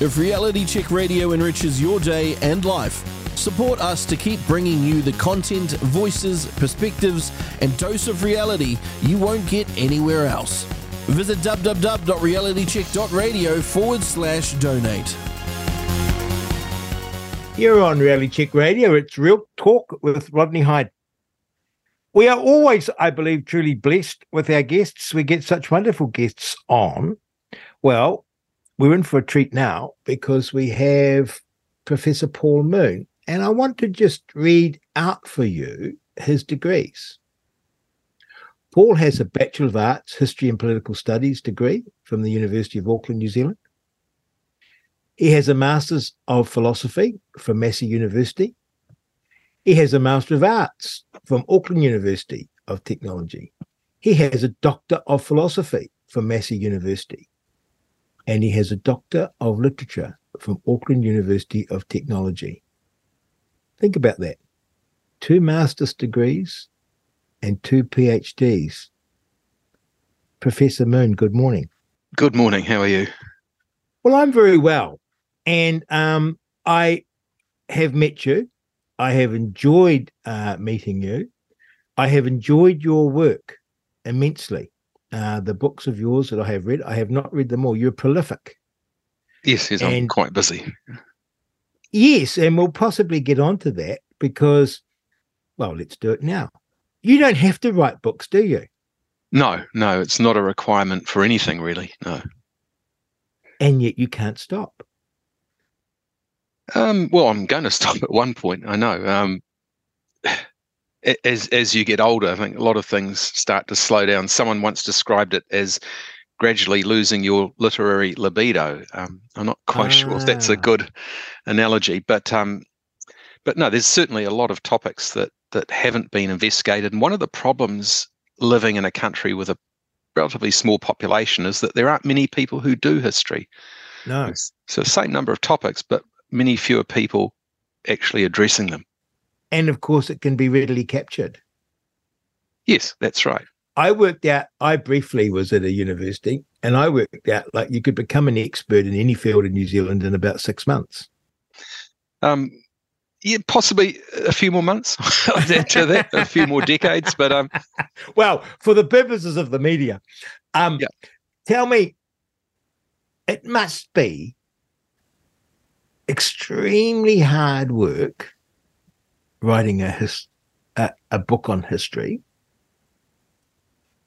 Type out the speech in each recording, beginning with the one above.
If Reality Check Radio enriches your day and life, support us to keep bringing you the content, voices, perspectives, and dose of reality you won't get anywhere else. Visit www.realitycheck.radio forward slash donate. Here on Reality Check Radio, it's Real Talk with Rodney Hide. We are always, I believe, truly blessed with our guests. We get such wonderful guests on. Well, we're in for a treat now because we have Professor Paul Moon. And I want to just read out for you his degrees. Paul has a Bachelor of Arts, History and Political Studies degree from the University of Auckland, New Zealand. He has a Master's of Philosophy from Massey University. He has a Master of Arts from Auckland University of Technology. He has a Doctor of Philosophy from Massey University. And he has a Doctor of Literature from Auckland University of Technology. Think about that. Two master's degrees and two PhDs. Professor Moon, good morning. Good morning. How are you? Well, I'm very well. And um, I have met you. I have enjoyed uh, meeting you. I have enjoyed your work immensely. Uh, the books of yours that I have read, I have not read them all. You're prolific. Yes, yes, and, I'm quite busy. Yes, and we'll possibly get onto that because, well, let's do it now. You don't have to write books, do you? No, no, it's not a requirement for anything really. No. And yet you can't stop. Um, well, I'm going to stop at one point. I know. Um, as as you get older, I think a lot of things start to slow down. Someone once described it as gradually losing your literary libido. Um, I'm not quite ah. sure if that's a ah. good analogy, but um, but no, there's certainly a lot of topics that that haven't been investigated. And one of the problems living in a country with a relatively small population is that there aren't many people who do history. No. So same number of topics, but many fewer people actually addressing them. And of course, it can be readily captured. Yes, that's right. I worked out, I briefly was at a university and I worked out like you could become an expert in any field in New Zealand in about six months. Um, yeah, possibly a few more months to that, a few more decades. But um, well, for the purposes of the media, um, yeah. tell me, it must be extremely hard work writing a, his, a, a book on history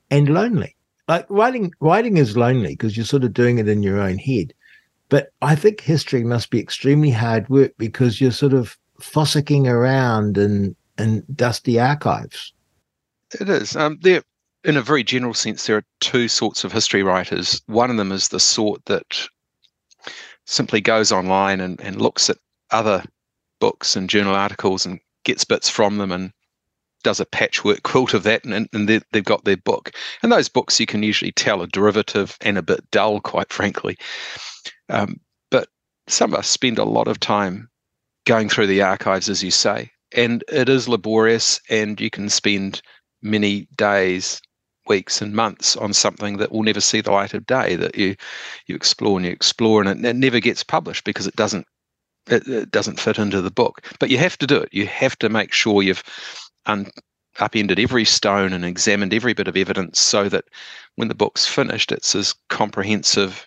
and lonely. Like writing, writing is lonely because you're sort of doing it in your own head. But I think history must be extremely hard work because you're sort of fossicking around in in dusty archives. It is. Um, there, in a very general sense, there are two sorts of history writers. One of them is the sort that simply goes online and, and looks at other books and journal articles and gets bits from them and does a patchwork quilt of that and, and they, have got their book. And those books you can usually tell are derivative and a bit dull quite frankly. Um, but some of us spend a lot of time going through the archives as you say and it is laborious and you can spend many days weeks and months on something that will never see the light of day that you you explore and you explore and it, it never gets published because it doesn't it, it, doesn't fit into the book. But you have to do it. You have to make sure you've un, upended every stone and examined every bit of evidence so that when the book's finished it's as comprehensive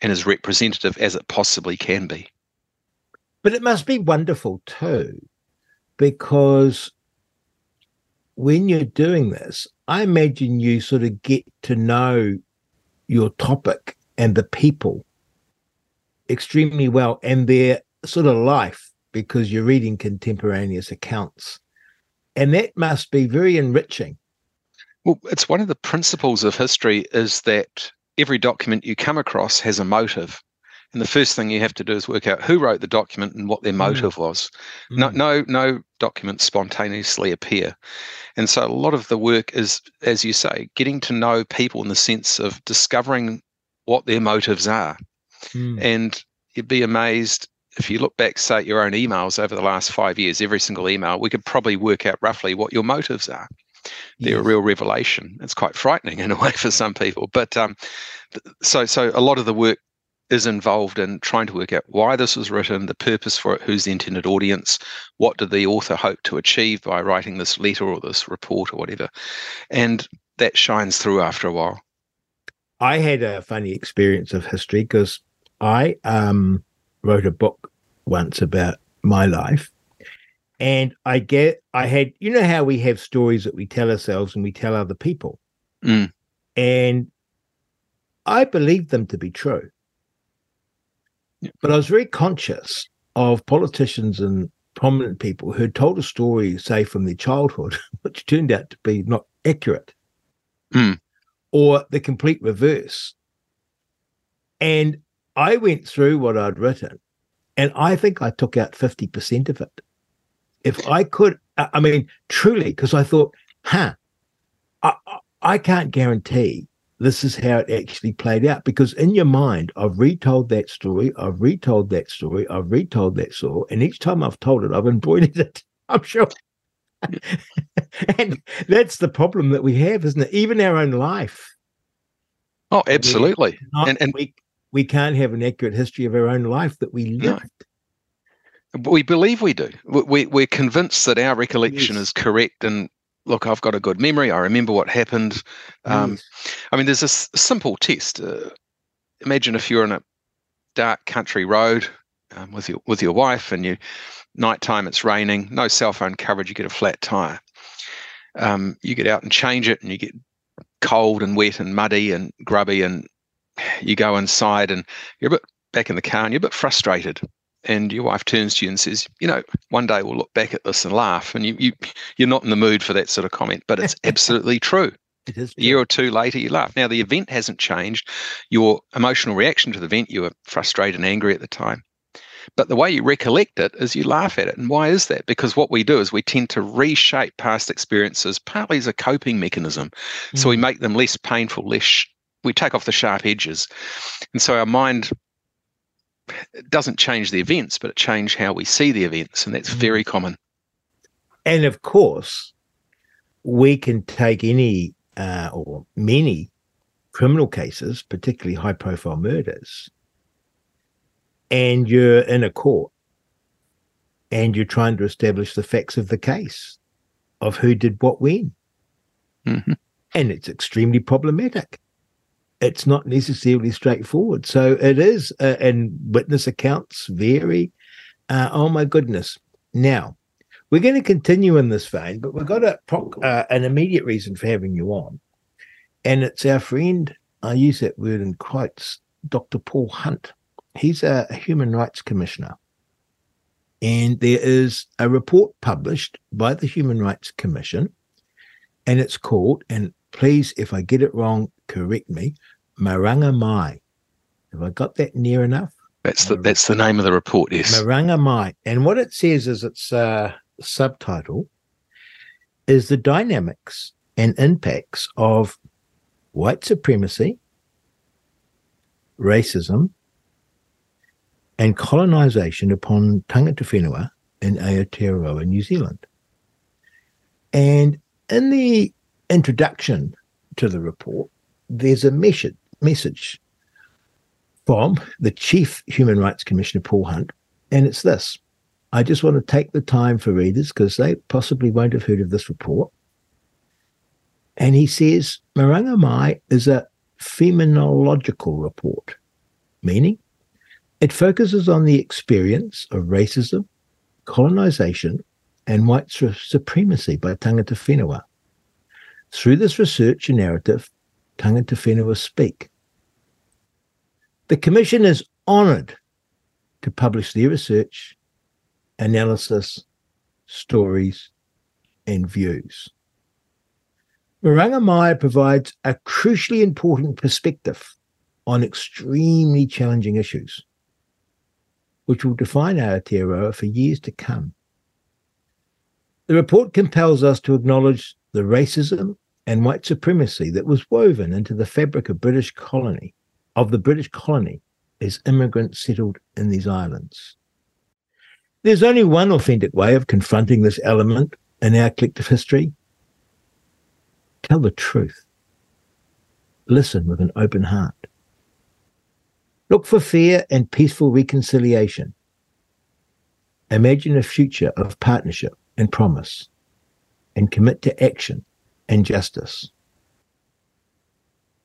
and as representative as it possibly can be. But it must be wonderful too because when you're doing this, I imagine you sort of get to know your topic and the people extremely well and their sort of life because you're reading contemporaneous accounts. And that must be very enriching. Well, it's one of the principles of history is that every document you come across has a motive. And the first thing you have to do is work out who wrote the document and what their mm. motive mm. was. Mm. No, no, no documents spontaneously appear. And so a lot of the work is, as you say, getting to know people in the sense of discovering what their motives are. Mm. And you'd be amazed if you look back, say, at your own emails over the last five years, every single email, we could probably work out roughly what your motives are. They're yes. a real revelation. It's quite frightening in a way for some people. But um, so, so a lot of the work is involved in trying to work out why this was written, the purpose for it, who's the intended audience, what did the author hope to achieve by writing this letter or this report or whatever. And that shines through after a while. I had a funny experience of history because I um, wrote a book once about my life. And I get, I had, you know, how we have stories that we tell ourselves and we tell other people. Mm. And I believed them to be true. But I was very conscious of politicians and prominent people who had told a story, say, from their childhood, which turned out to be not accurate, mm. or the complete reverse. And I went through what I'd written, and I think I took out 50% of it. If I could, I mean, truly, because I thought, huh, I, I can't guarantee this is how it actually played out. Because in your mind, I've retold that story, I've retold that story, I've retold that story, and each time I've told it, I've embroidered it. I'm sure. and that's the problem that we have, isn't it? Even our own life. Oh, absolutely. And, and we we can't have an accurate history of our own life that we lived. No. We believe we do. We, we're convinced that our recollection yes. is correct and look, I've got a good memory. I remember what happened. Um, yes. I mean, there's a simple test. Uh, imagine if you're in a dark country road um, with your with your wife, and you nighttime it's raining, no cell phone coverage, you get a flat tire. Um, you get out and change it, and you get cold and wet and muddy and grubby, and you go inside, and you're a bit back in the car, and you're a bit frustrated and your wife turns to you and says, "You know, one day we'll look back at this and laugh," and you you you're not in the mood for that sort of comment, but it's absolutely true. It is. True. A year or two later, you laugh. Now the event hasn't changed. Your emotional reaction to the event, you were frustrated and angry at the time. But the way you recollect it is you laugh at it. And why is that? Because what we do is we tend to reshape past experiences partly as a coping mechanism. Mm. So we mm. make them less painful, less, we take off the sharp edges. And so our mind doesn't change the events, but it changes how we see the events, and that's mm. very common. And of course, we can take any uh, or many criminal cases, particularly high-profile murders, and you're in a court, and you're trying to establish the facts of the case, of who did what when, mm-hmm. and it's extremely problematic it's not necessarily straightforward. So it is, uh, and witness accounts vary. Uh, oh my goodness! Now we're going to continue in this vein, but we've got a uh, an immediate reason for having you on, and it's our friend. I use that word in quotes. Dr. Paul Hunt. He's a, a human rights commissioner, and there is a report published by the Human Rights Commission, and it's called and please, if I get it wrong, correct me. Maranga Mai. Have I got that near enough? That's the that's the name of the report. Yes. Maranga Mai, and what it says is its uh, subtitle is the dynamics and impacts of white supremacy, racism, and colonization upon tangata whenua in Aotearoa, New Zealand. And in the introduction to the report, there's a message, message from the Chief Human Rights Commissioner, Paul Hunt, and it's this. I just want to take the time for readers because they possibly won't have heard of this report. And he says Maranga Mai is a phenomenological report, meaning it focuses on the experience of racism, colonization, and white supremacy by tangata whenua through this research and narrative, tangata whenua speak. The Commission is honoured to publish their research, analysis, stories, and views. Maranga Mai provides a crucially important perspective on extremely challenging issues, which will define Aotearoa for years to come. The report compels us to acknowledge the racism and white supremacy that was woven into the fabric of British colony, of the British colony as immigrants settled in these islands. There's only one authentic way of confronting this element in our collective history. Tell the truth. Listen with an open heart. Look for fair and peaceful reconciliation. Imagine a future of partnership and promise, and commit to action and justice.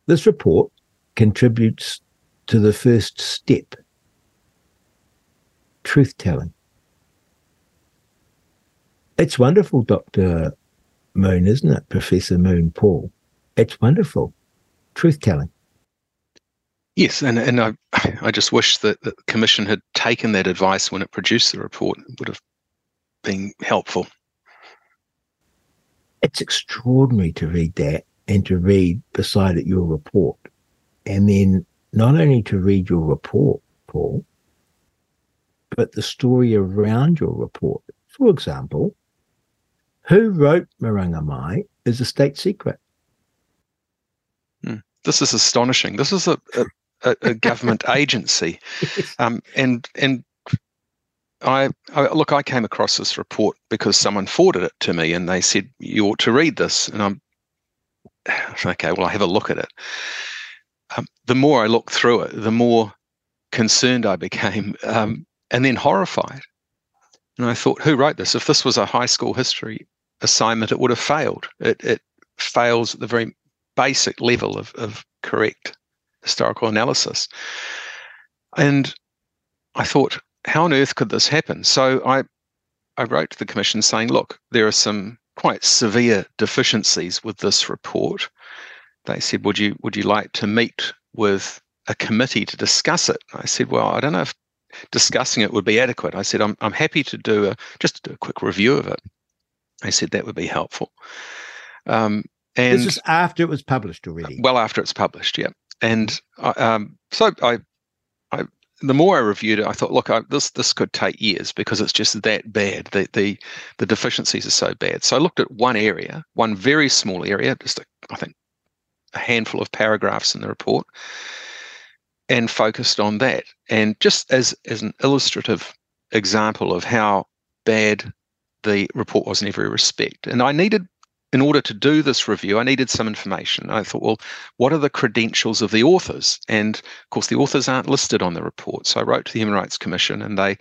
This report contributes to the first step truth telling. It's wonderful, Dr. Moon, isn't it, Professor Moon Paul? It's wonderful. Truth telling. Yes, and, and I, I just wish that, the Commission had taken that advice when it produced the report. It would have been helpful. It's extraordinary to read that and to read beside it your report. And then not only to read your report, Paul, but the story around your report. For example, who wrote Maranga Mai is a state secret. Hmm. This is astonishing. This is a, a, a government agency, um, and and I, I, look. I came across this report because someone forwarded it to me, and they said you ought to read this, and I'm okay. Well, I have a look at it. Um, the more I looked through it, the more concerned I became, um, and then horrified. And I thought, who wrote this? If this was a high school history assignment, it would have failed. It, it fails at the very basic level of, of correct historical analysis. And I thought, how on earth could this happen? So I, I wrote to the commission saying, look, there are some quite severe deficiencies with this report. They said, would you would you like to meet with a committee to discuss it? I said, well, I don't know if discussing it would be adequate. I said, I'm, I'm happy to do a just do a quick review of it. I said that would be helpful. Um, and this is after it was published already. Well, after it's published, yeah. And um, so I, I, the more I reviewed it, I thought, look, I, this this could take years because it's just that bad. The the the deficiencies are so bad. So I looked at one area, one very small area, just a, I think a handful of paragraphs in the report, and focused on that. And just as as an illustrative example of how bad the report was in every respect. And I needed, in order to do this review, I needed some information. I thought, well, what are the credentials of the authors? And of course, the authors aren't listed on the report. So I wrote to the Human Rights Commission and they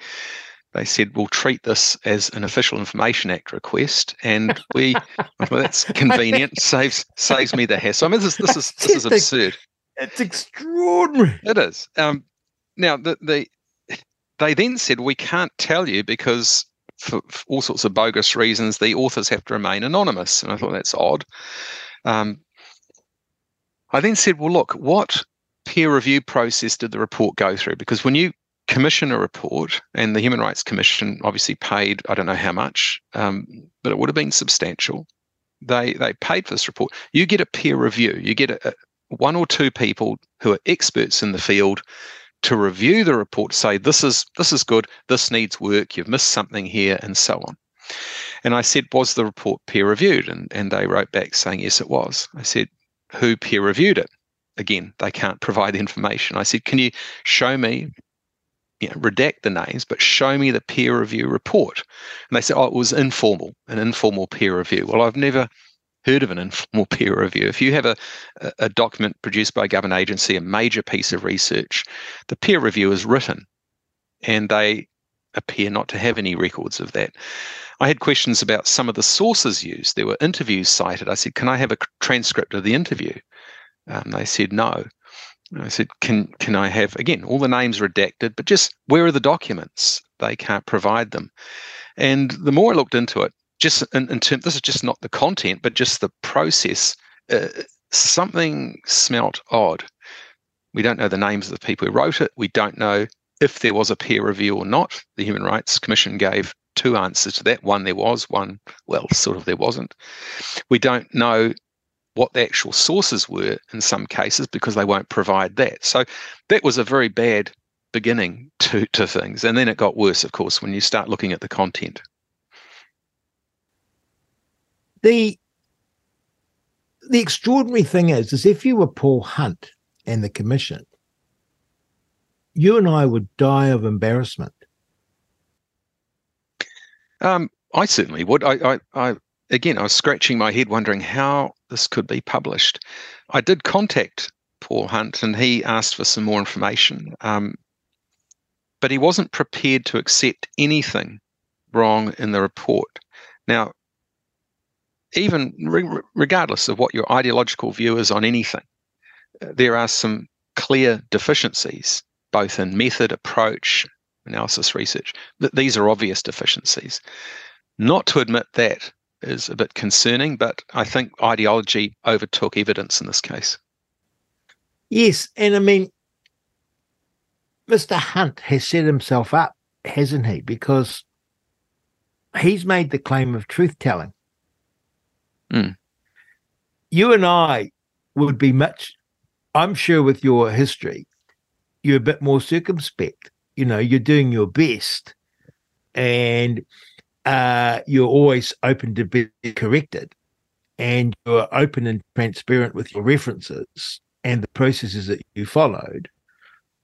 they said we'll treat this as an official information act request and we well, that's convenient saves saves me the hassle i mean this, this is this is absurd it's extraordinary it is um, now the, the they then said we can't tell you because for, for, all sorts of bogus reasons, the authors have to remain anonymous. And I thought that's odd. Um, I then said, well, look, what peer review process did the report go through? Because when you commission a report, and the Human Rights Commission obviously paid, I don't know how much, um, but it would have been substantial. They they paid for this report. You get a peer review. You get a, a, one or two people who are experts in the field to review the report, say this is this is good, this needs work, you've missed something here, and so on. And I said, was the report peer reviewed? And and they wrote back saying yes, it was. I said, who peer reviewed it? Again, they can't provide information. I said, can you show me? You know, redact the names, but show me the peer review report. And they said, oh, it was informal, an informal peer review. Well, I've never heard of an informal peer review. If you have a, a document produced by a government agency, a major piece of research, the peer review is written and they appear not to have any records of that. I had questions about some of the sources used. There were interviews cited. I said, Can I have a transcript of the interview? Um, they said, No. I said, can can I have again all the names redacted, but just where are the documents? They can't provide them. And the more I looked into it, just in, in terms, this is just not the content, but just the process. Uh, something smelt odd. We don't know the names of the people who wrote it. We don't know if there was a peer review or not. The Human Rights Commission gave two answers to that. One there was, one, well, sort of there wasn't. We don't know what the actual sources were in some cases because they won't provide that. So that was a very bad beginning to, to things. And then it got worse, of course, when you start looking at the content the the extraordinary thing is, is if you were Paul Hunt and the commission, you and I would die of embarrassment. Um, I certainly would. I, I, I, again, I was scratching my head, wondering how this could be published. I did contact Paul Hunt, and he asked for some more information. Um, but he wasn't prepared to accept anything wrong in the report. Now, even re- regardless of what your ideological view is on anything, uh, there are some clear deficiencies, both in method, approach, analysis, research. That These are obvious deficiencies. Not to admit that is a bit concerning, but I think ideology overtook evidence in this case. Yes, and I mean, Mr. Hunt has set himself up, hasn't he? Because he's made the claim of truth telling. Mm. You and I would be much, I'm sure, with your history, you're a bit more circumspect. You know, you're doing your best and uh, you're always open to be corrected and you're open and transparent with your references and the processes that you followed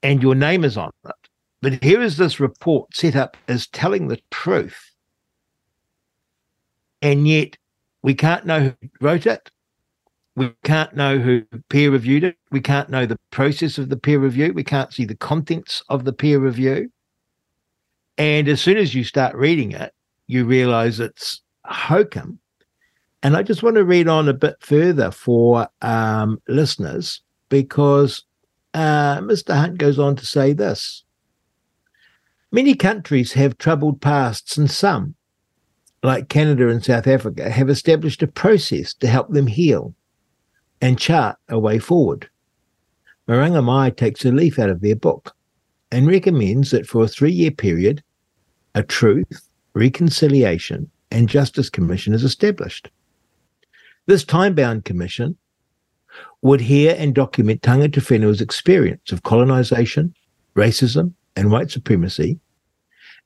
and your name is on it. But here is this report set up as telling the truth. And yet we can't know who wrote it. We can't know who peer reviewed it. We can't know the process of the peer review. We can't see the contents of the peer review. And as soon as you start reading it, you realize it's hokum. And I just want to read on a bit further for um, listeners because uh, Mr. Hunt goes on to say this Many countries have troubled pasts, and some, like Canada and South Africa, have established a process to help them heal and chart a way forward. Maranga Mai takes a leaf out of their book and recommends that for a three year period, a truth, reconciliation, and justice commission is established. This time bound commission would hear and document Tangata Whenua's experience of colonisation, racism, and white supremacy,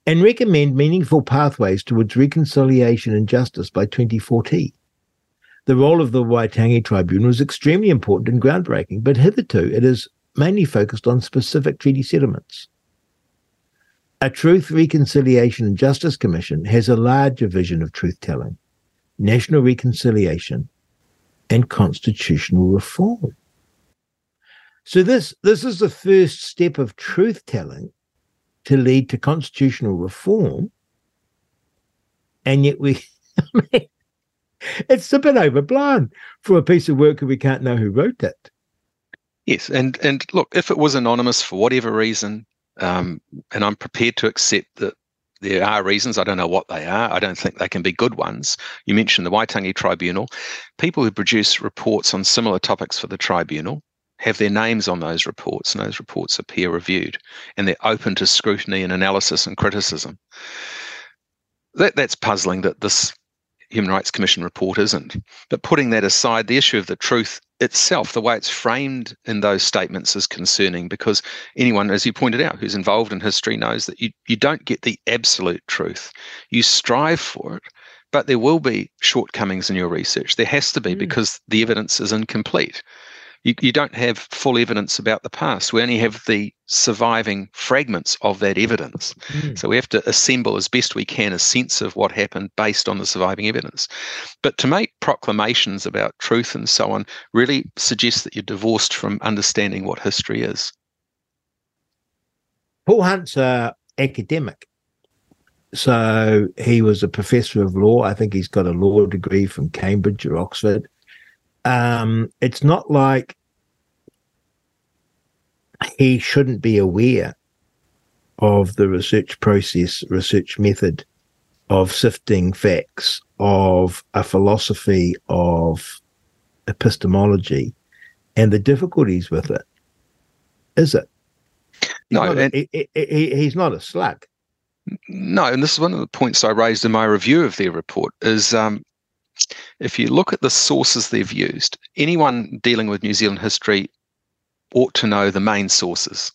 and recommend meaningful pathways towards reconciliation and justice by 2040. The role of the Waitangi Tribunal is extremely important and groundbreaking, but hitherto it is mainly focused on specific treaty settlements. A Truth, Reconciliation and Justice Commission has a larger vision of truth telling, national reconciliation, and constitutional reform. So this this is the first step of truth telling to lead to constitutional reform, and yet we, I mean, it's a bit overblown for a piece of work and we can't know who wrote it. Yes, and and look, if it was anonymous for whatever reason, um, and I'm prepared to accept that there are reasons. I don't know what they are. I don't think they can be good ones. You mentioned the Waitangi Tribunal. People who produce reports on similar topics for the tribunal have their names on those reports, and those reports are peer reviewed, and they're open to scrutiny and analysis and criticism. That, that's puzzling that this Human Rights Commission report isn't. But putting that aside, the issue of the truth itself, the way it's framed in those statements is concerning because anyone, as you pointed out, who's involved in history knows that you, you don't get the absolute truth. You strive for it, but there will be shortcomings in your research. There has to be mm. because the evidence is incomplete you, you don't have full evidence about the past. We only have the surviving fragments of that evidence. Mm. So we have to assemble as best we can a sense of what happened based on the surviving evidence. But to make proclamations about truth and so on really suggests that you're divorced from understanding what history is. Paul Hunt's an academic. So he was a professor of law. I think he's got a law degree from Cambridge or Oxford um, it's not like he shouldn't be aware of the research process, research method of sifting facts, of a philosophy of epistemology, and the difficulties with it. Is it? He's no, not and, a, he, he, he's not a slug. No, and this is one of the points I raised in my review of their report. Is um, if you look at the sources they've used, anyone dealing with New Zealand history ought to know the main sources,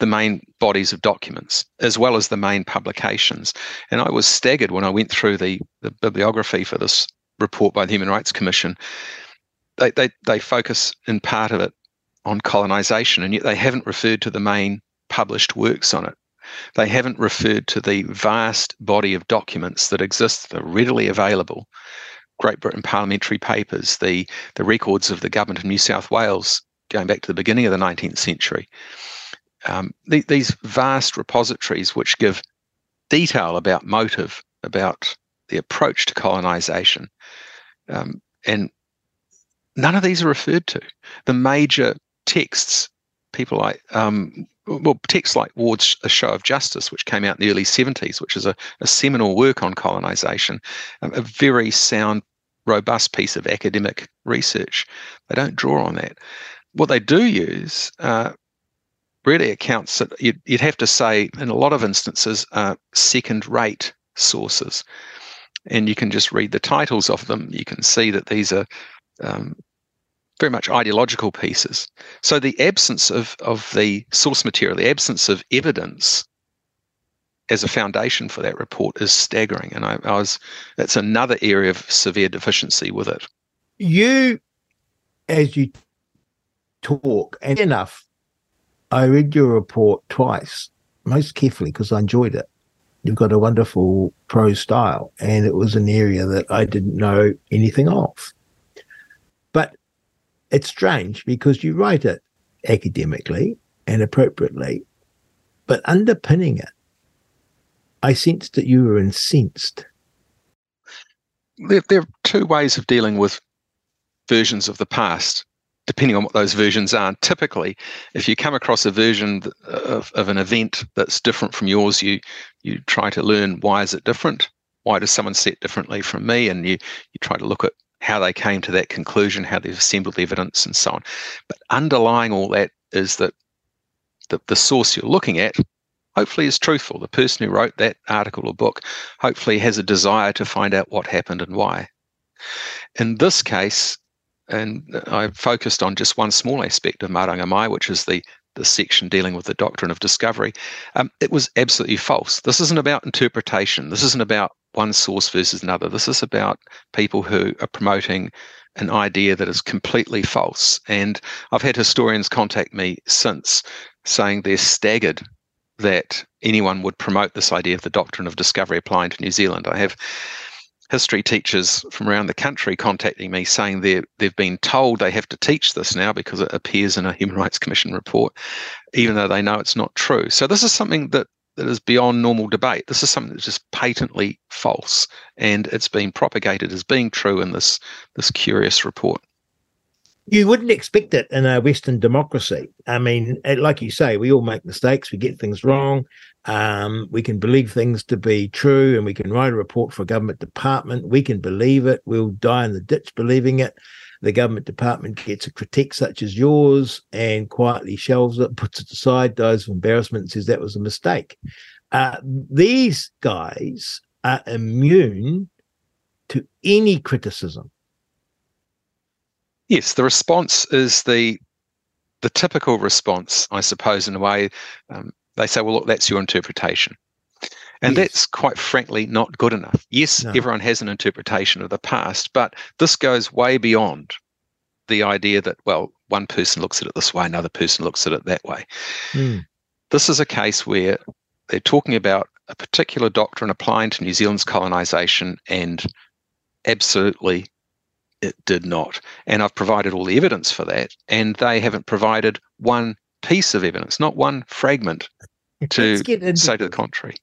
the main bodies of documents, as well as the main publications. And I was staggered when I went through the, the bibliography for this report by the Human Rights Commission. They, they, they focus in part of it on colonisation, and yet they haven't referred to the main published works on it. They haven't referred to the vast body of documents that exist that are readily available Great Britain parliamentary papers, the, the records of the government of New South Wales going back to the beginning of the 19th century. Um, the, these vast repositories which give detail about motive, about the approach to colonization. Um, and none of these are referred to. The major texts, people like, um, well, texts like Ward's A Show of Justice, which came out in the early 70s, which is a, a seminal work on colonization, a very sound, robust piece of academic research. They don't draw on that. What they do use uh, really accounts that you'd, you'd, have to say, in a lot of instances, uh, second rate sources. And you can just read the titles of them. You can see that these are um, very much ideological pieces. So the absence of, of the source material, the absence of evidence as a foundation for that report is staggering. And I, I was that's another area of severe deficiency with it. You, as you talk, and enough, I read your report twice, most carefully because I enjoyed it. You've got a wonderful prose style, and it was an area that I didn't know anything of. But it's strange because you write it academically and appropriately, but underpinning it, I sensed that you were incensed. There, there are two ways of dealing with versions of the past depending on what those versions are. Typically, if you come across a version of, of an event that's different from yours, you you try to learn why is it different? Why does someone see it differently from me? And you you try to look at how they came to that conclusion, how they've assembled the evidence, and so on. But underlying all that is that the, the source you're looking at hopefully is truthful. The person who wrote that article or book hopefully has a desire to find out what happened and why. In this case, and I focused on just one small aspect of Maranga Mai, which is the the section dealing with the doctrine of discovery. Um, it was absolutely false. This isn't about interpretation. This isn't about one source versus another. This is about people who are promoting an idea that is completely false. And I've had historians contact me since saying they're staggered that anyone would promote this idea of the doctrine of discovery applying to New Zealand. I have history teachers from around the country contacting me saying they they've been told they have to teach this now because it appears in a Human Rights Commission report, even though they know it's not true. So this is something that that is beyond normal debate. This is something that's just patently false, and it's been propagated as being true in this this curious report. You wouldn't expect it in a Western democracy. I mean, like you say, we all make mistakes, we get things wrong. Um, we can believe things to be true and we can write a report for a government department. We can believe it. We'll die in the ditch believing it. The government department gets a critique such as yours and quietly shelves it, puts it aside, dies of embarrassment, says that was a mistake. Uh, these guys are immune to any criticism. Yes, the response is the the typical response, I suppose, in a way. Um, they say, well, look, that's your interpretation. And yes. that's quite frankly not good enough. Yes, no. everyone has an interpretation of the past, but this goes way beyond the idea that, well, one person looks at it this way, another person looks at it that way. Mm. This is a case where they're talking about a particular doctrine applying to New Zealand's colonization, and absolutely it did not. And I've provided all the evidence for that, and they haven't provided one piece of evidence, not one fragment to say to the contrary.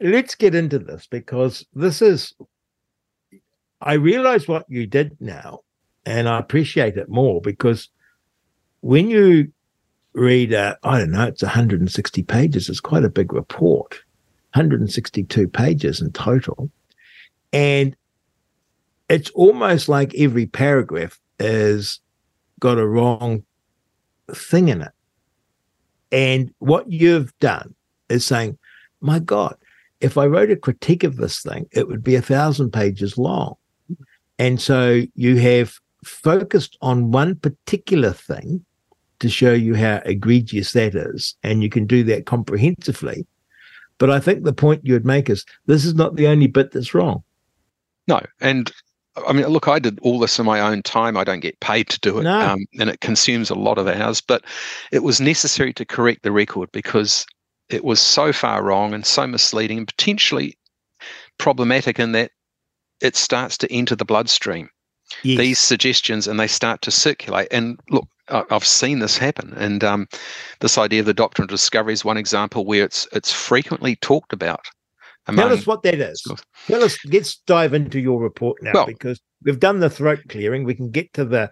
Let's get into this because this is, I realize what you did now, and I appreciate it more because when you read, uh, I don't know, it's 160 pages, it's quite a big report, 162 pages in total. And it's almost like every paragraph has got a wrong thing in it. And what you've done is saying, my God, if I wrote a critique of this thing, it would be a thousand pages long. And so you have focused on one particular thing to show you how egregious that is. And you can do that comprehensively. But I think the point you would make is this is not the only bit that's wrong. No. And I mean, look, I did all this in my own time. I don't get paid to do it, no. um, and it consumes a lot of hours. But it was necessary to correct the record because it was so far wrong and so misleading and potentially problematic in that it starts to enter the bloodstream. Yes. These suggestions and they start to circulate. And look, I've seen this happen, and um, this idea of the doctrine of discovery is one example where it's it's frequently talked about. Tell us what that is. Tell us. Let's dive into your report now well, because we've done the throat clearing. We can get to the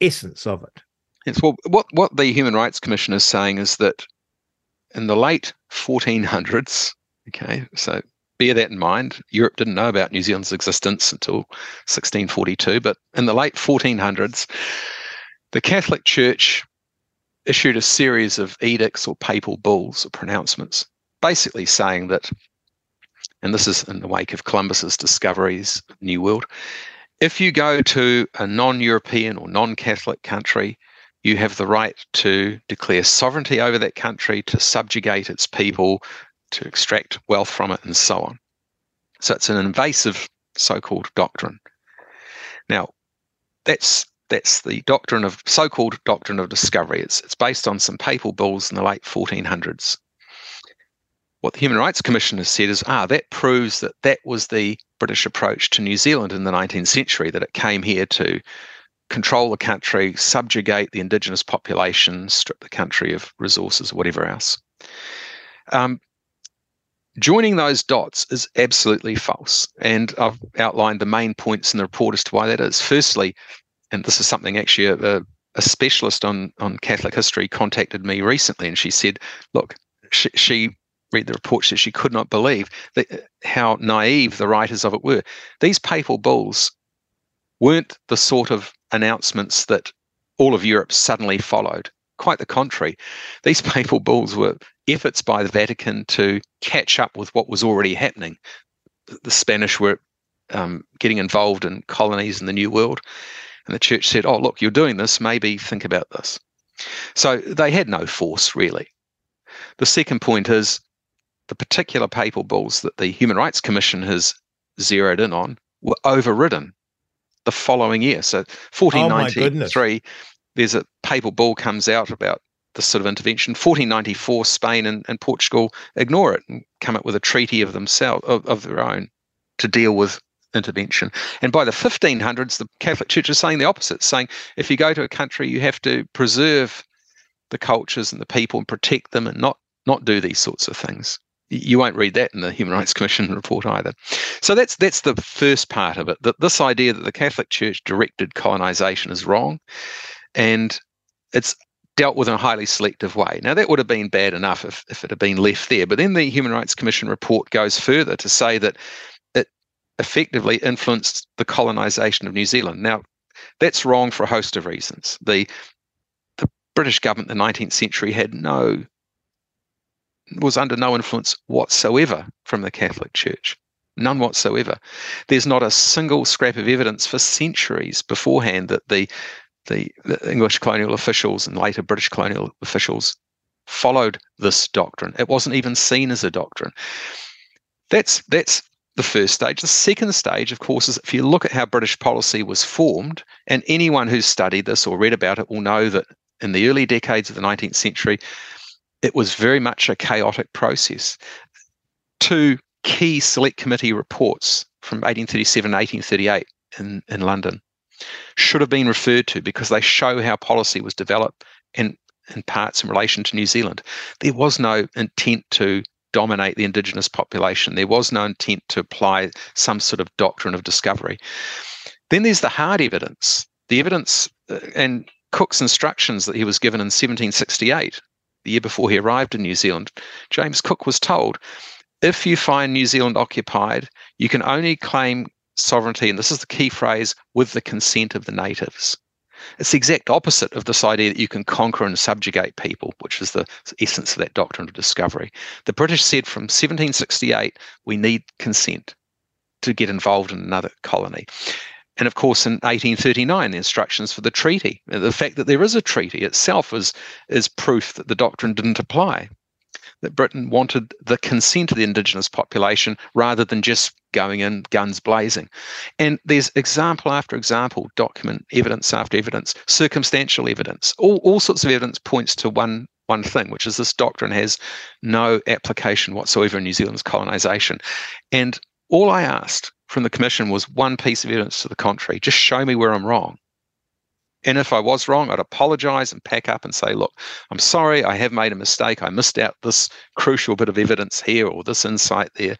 essence of it. It's well, what what the Human Rights Commission is saying is that in the late 1400s, okay, so bear that in mind. Europe didn't know about New Zealand's existence until 1642, but in the late 1400s, the Catholic Church issued a series of edicts or papal bulls or pronouncements, basically saying that, and this is in the wake of Columbus's discoveries New World, if you go to a non-European or non-Catholic country, you have the right to declare sovereignty over that country, to subjugate its people, to extract wealth from it, and so on. So it's an invasive so-called doctrine. Now, that's that's the doctrine of so-called doctrine of discovery. It's it's based on some papal bulls in the late 1400s. What the Human Rights Commission has said is, ah, that proves that that was the British approach to New Zealand in the 19th century. That it came here to control the country, subjugate the indigenous population, strip the country of resources, whatever else. Um, joining those dots is absolutely false. And I've outlined the main points in the report as to why that is. Firstly, and this is something actually a, a specialist on, on Catholic history contacted me recently, and she said, look, she, she read the report, that she could not believe that, how naive the writers of it were. These papal bulls weren't the sort of announcements that all of Europe suddenly followed. Quite the contrary. These papal bulls were efforts by the Vatican to catch up with what was already happening. The Spanish were um, getting involved in colonies in the New World, and the church said, Oh, look, you're doing this, maybe think about this. So they had no force, really. The second point is the particular papal bulls that the Human Rights Commission has zeroed in on were overridden the following year. So 1493, oh there's a papal bull comes out about this sort of intervention. 1494, Spain and, and Portugal ignore it and come up with a treaty of themselves of, of their own to deal with intervention. And by the 1500s, the Catholic Church is saying the opposite, saying if you go to a country, you have to preserve the cultures and the people and protect them and not not do these sorts of things. You won't read that in the Human Rights Commission report either. So that's that's the first part of it. That this idea that the Catholic Church directed colonization is wrong, and it's dealt with in a highly selective way. Now that would have been bad enough if, if it had been left there. But then the Human Rights Commission report goes further to say that it effectively influenced the colonization of New Zealand. Now that's wrong for a host of reasons. The the British government in the 19th century had no was under no influence whatsoever from the Catholic Church. None whatsoever. There's not a single scrap of evidence for centuries beforehand that the, the, the English colonial officials and later British colonial officials followed this doctrine. It wasn't even seen as a doctrine. That's that's the first stage. The second stage, of course, is if you look at how British policy was formed, and anyone who's studied this or read about it will know that in the early decades of the 19th century, it was very much a chaotic process. Two key select committee reports from 1837 and 1838 in, in London should have been referred to because they show how policy was developed in, in parts in relation to New Zealand. There was no intent to dominate the indigenous population. There was no intent to apply some sort of doctrine of discovery. Then there's the hard evidence, the evidence uh, and Cook's instructions that he was given in 1768 the year before he arrived in New Zealand, James Cook was told if you find New Zealand occupied, you can only claim sovereignty, and this is the key phrase, with the consent of the natives. It's the exact opposite of this idea that you can conquer and subjugate people, which is the essence of that doctrine of discovery. The British said from 1768, we need consent to get involved in another colony. And of course, in 1839, the instructions for the treaty, the fact that there is a treaty itself is, is proof that the doctrine didn't apply. That Britain wanted the consent of the indigenous population rather than just going in guns blazing. And there's example after example, document evidence after evidence, circumstantial evidence, all, all sorts of evidence points to one one thing, which is this doctrine has no application whatsoever in New Zealand's colonization. And all I asked from the commission was one piece of evidence to the contrary. Just show me where I'm wrong. And if I was wrong, I'd apologize and pack up and say, look, I'm sorry, I have made a mistake. I missed out this crucial bit of evidence here or this insight there.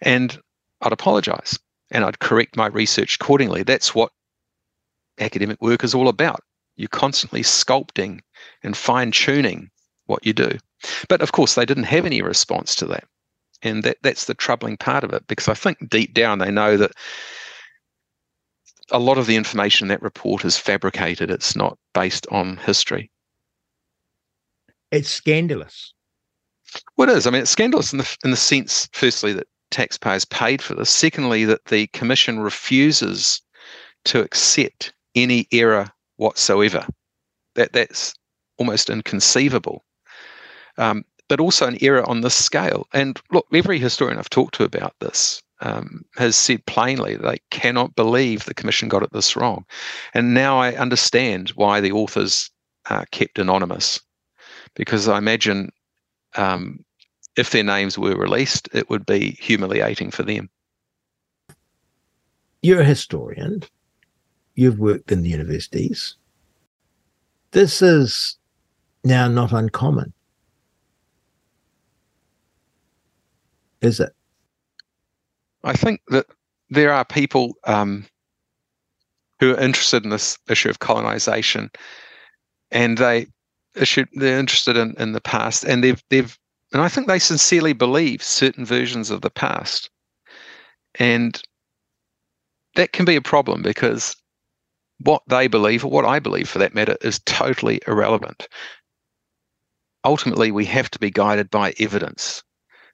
And I'd apologize and I'd correct my research accordingly. That's what academic work is all about. You're constantly sculpting and fine tuning what you do. But of course, they didn't have any response to that. And that, that's the troubling part of it because I think deep down they know that a lot of the information in that report is fabricated. It's not based on history. It's scandalous. Well, it is. I mean, it's scandalous in the in the sense, firstly, that taxpayers paid for this. Secondly, that the commission refuses to accept any error whatsoever. That that's almost inconceivable. Um, but also an error on this scale. And look, every historian I've talked to about this um, has said plainly they cannot believe the commission got it this wrong. And now I understand why the authors are kept anonymous, because I imagine um, if their names were released, it would be humiliating for them. You're a historian. You've worked in the universities. This is now not uncommon. Is it? I think that there are people um, who are interested in this issue of colonization, and they issue they're interested in, in the past, and they've they've and I think they sincerely believe certain versions of the past, and that can be a problem because what they believe, or what I believe for that matter, is totally irrelevant. Ultimately, we have to be guided by evidence.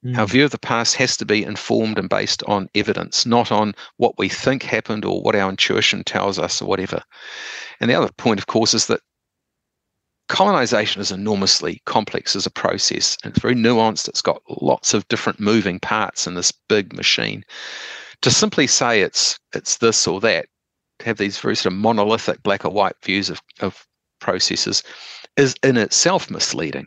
Mm. Our view of the past has to be informed and based on evidence, not on what we think happened or what our intuition tells us or whatever. And the other point, of course, is that colonization is enormously complex as a process and it's very nuanced. It's got lots of different moving parts in this big machine. To simply say it's it's this or that, to have these very sort of monolithic black or white views of, of processes is in itself misleading.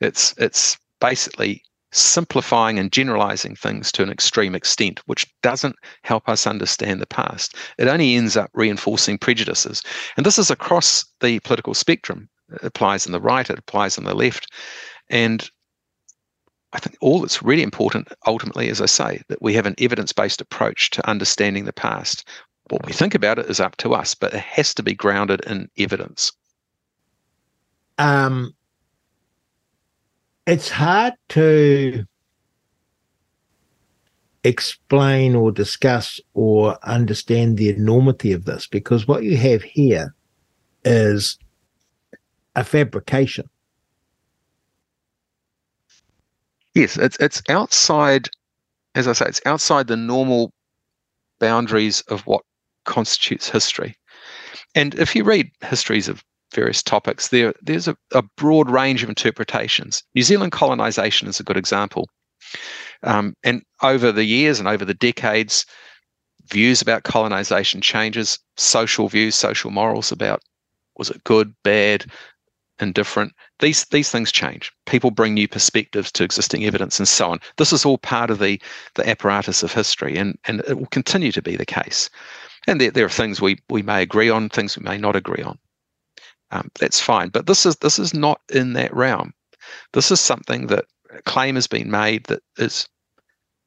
It's it's basically simplifying and generalizing things to an extreme extent, which doesn't help us understand the past. It only ends up reinforcing prejudices. And this is across the political spectrum. It applies in the right, it applies in the left. And I think all that's really important ultimately, as I say, that we have an evidence based approach to understanding the past. What we think about it is up to us, but it has to be grounded in evidence. Um, it's hard to explain or discuss or understand the enormity of this because what you have here is a fabrication. Yes, it's it's outside, as I say, it's outside the normal boundaries of what constitutes history. And if you read histories of various topics, there there's a, a broad range of interpretations. New Zealand colonization is a good example. Um, and over the years and over the decades, views about colonization changes, social views, social morals about was it good, bad, indifferent. These these things change. People bring new perspectives to existing evidence and so on. This is all part of the the apparatus of history, and and it will continue to be the case. And there, there are things we we may agree on, things we may not agree on um, that's fine. But this is this is not in that realm. This is something that a claim has been made that is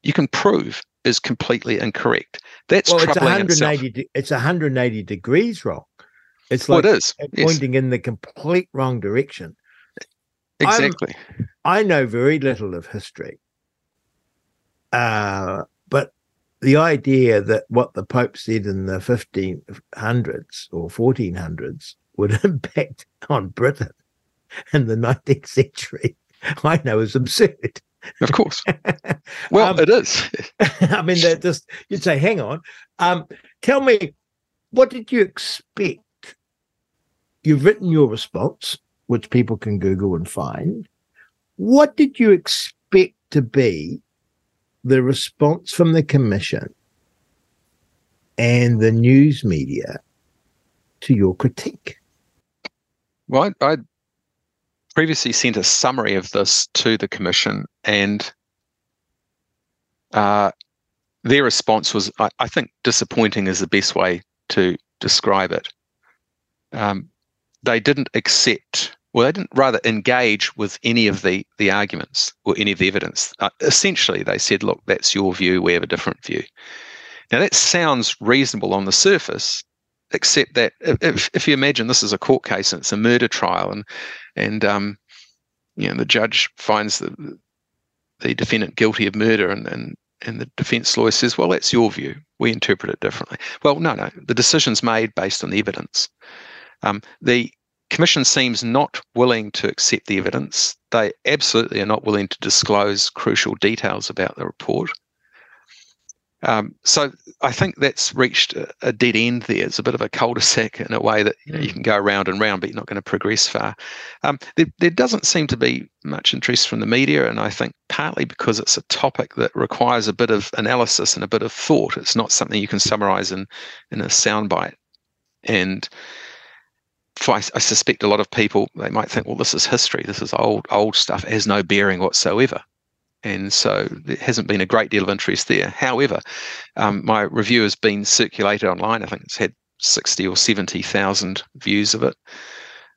you can prove is completely incorrect. That's well, it's 180. Itself. It's 180 degrees wrong. It's like well, it is. pointing yes. in the complete wrong direction. Exactly. I'm, i know very little of history, uh, but the idea that what the Pope said in the 1500s or 1400s would impact on Britain in the 19th century, I know is absurd. Of course. Well, um, it is. I mean, that just you'd say, hang on. Um, tell me, what did you expect? You've written your response, which people can Google and find. What did you expect to be the response from the commission and the news media to your critique? Well, I, I previously sent a summary of this to the commission, and uh, their response was, I, I, think, disappointing is the best way to describe it. um, they didn't accept well, they didn't rather engage with any of the the arguments or any of the evidence. Uh, essentially, they said, "Look, that's your view. We have a different view." Now, that sounds reasonable on the surface, except that if, if you imagine this is a court case and it's a murder trial, and and um, you know the judge finds the the defendant guilty of murder, and and and the defense lawyer says, "Well, that's your view. We interpret it differently." Well, no, no. The decision's made based on the evidence. Um, the Commission seems not willing to accept the evidence. They absolutely are not willing to disclose crucial details about the report. Um, so I think that's reached a, a, dead end there. It's a bit of a cul-de-sac in a way that you, know, you can go round and round, but you're not going to progress far. Um, there, there, doesn't seem to be much interest from the media, and I think partly because it's a topic that requires a bit of analysis and a bit of thought. It's not something you can summarise in in a soundbite. And I, I suspect a lot of people they might think, well, this is history. This is old old stuff. It has no bearing whatsoever. And so there hasn't been a great deal of interest there. However, um, my review has been circulated online. I think it's had 60 or 70,000 views of it.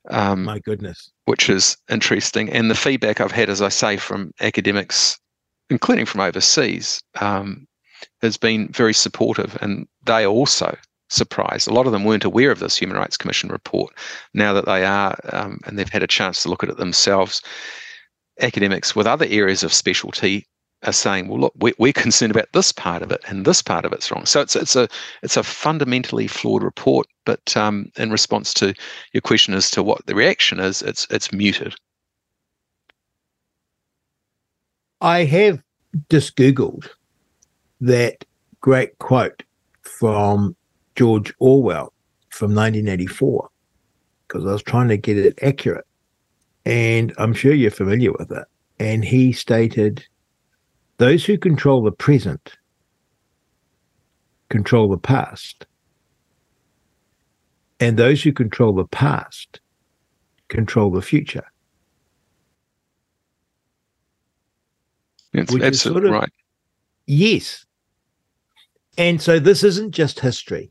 Um, my goodness. Which is interesting. And the feedback I've had, as I say, from academics, including from overseas, um, has been very supportive. And they also surprised. A lot of them weren't aware of this Human Rights Commission report. Now that they are, um, and they've had a chance to look at it themselves, academics with other areas of specialty are saying, well, look, we're, we're concerned about this part of it, and this part of it's wrong. So it's it's a it's a fundamentally flawed report. But um, in response to your question as to what the reaction is, it's it's muted. I have just googled that great quote from George Orwell from 1984 because I was trying to get it accurate. And I'm sure you're familiar with it. And he stated those who control the present control the past. And those who control the past control the future. That's absolutely sort of, right. Yes. And so this isn't just history.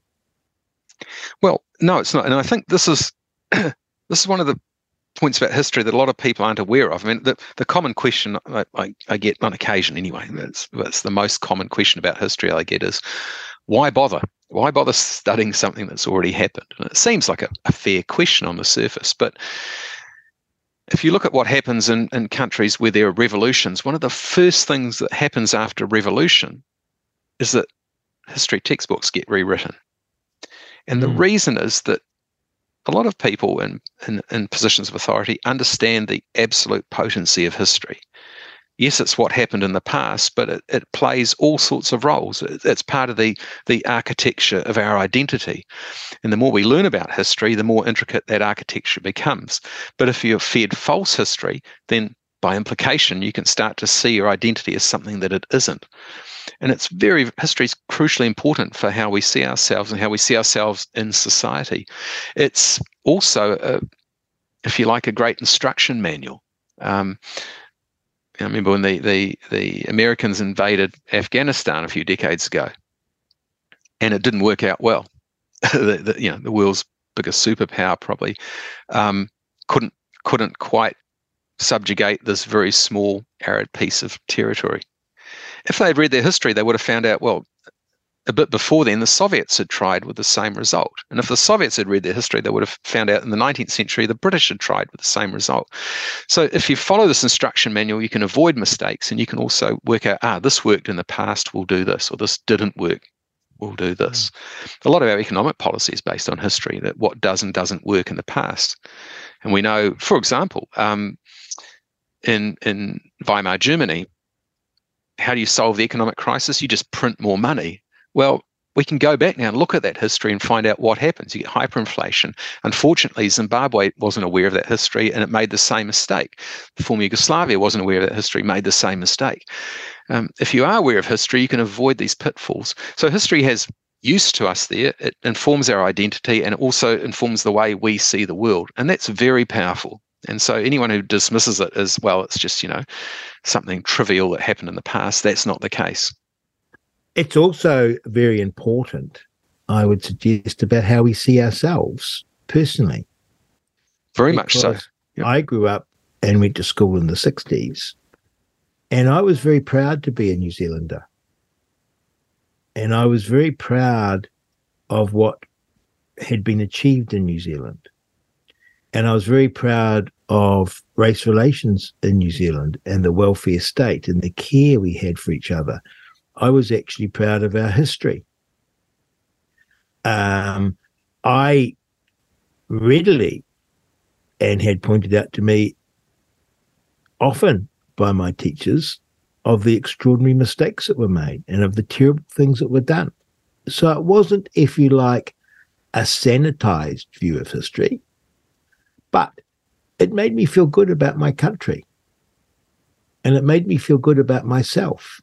Well, no, it's not. And I think this is this is one of the points about history that a lot of people aren't aware of. I mean, the, the common question I, I, I get on occasion anyway, that's, that's the most common question about history I get is why bother? Why bother studying something that's already happened? And it seems like a, a fair question on the surface, but if you look at what happens in, in countries where there are revolutions, one of the first things that happens after a revolution is that history textbooks get rewritten. And the mm. reason is that a lot of people in, in, in positions of authority understand the absolute potency of history. Yes, it's what happened in the past, but it, it plays all sorts of roles. It, it's part of the, the architecture of our identity. And the more we learn about history, the more intricate that architecture becomes. But if you're fed false history, then by implication, you can start to see your identity as something that it isn't. And it's very, history is crucially important for how we see ourselves and how we see ourselves in society. It's also, a, if you like, a great instruction manual. Um, I remember when the, the, the Americans invaded Afghanistan a few decades ago, and it didn't work out well. the, the, you know, the world's biggest superpower probably um, couldn't couldn't quite subjugate this very small arid piece of territory if they'd read their history, they would have found out, well, a bit before then, the Soviets had tried with the same result. And if the Soviets had read their history, they would have found out in the 19th century the British had tried with the same result. So if you follow this instruction manual, you can avoid mistakes and you can also work out, ah, this worked in the past, we'll do this, or this didn't work, we'll do this. A lot of our economic policy is based on history, that what does and doesn't work in the past. And we know, for example, um, in, in Weimar Germany, how do you solve the economic crisis? You just print more money. Well, we can go back now and look at that history and find out what happens. You get hyperinflation. Unfortunately, Zimbabwe wasn't aware of that history and it made the same mistake. The former Yugoslavia wasn't aware of that history, made the same mistake. Um, if you are aware of history, you can avoid these pitfalls. So history has use to us there. It informs our identity and it also informs the way we see the world. And that's very powerful. And so anyone who dismisses it as, well, it's just, you know, something trivial that happened in the past, that's not the case. It's also very important, I would suggest, about how we see ourselves. personally. Very much so. Yep. I grew up and went to school in the 60s, and I was very proud to be a New Zealander. And I was very proud of what had been achieved in New Zealand. And I was very proud of race relations in New Zealand and the welfare state and the care we had for each other. I was actually proud of our history. Um, I readily and had pointed out to me often by my teachers of the extraordinary mistakes that were made and of the terrible things that were done. So it wasn't, if you like, a sanitized view of history, but it made me feel good about my country. And it made me feel good about myself.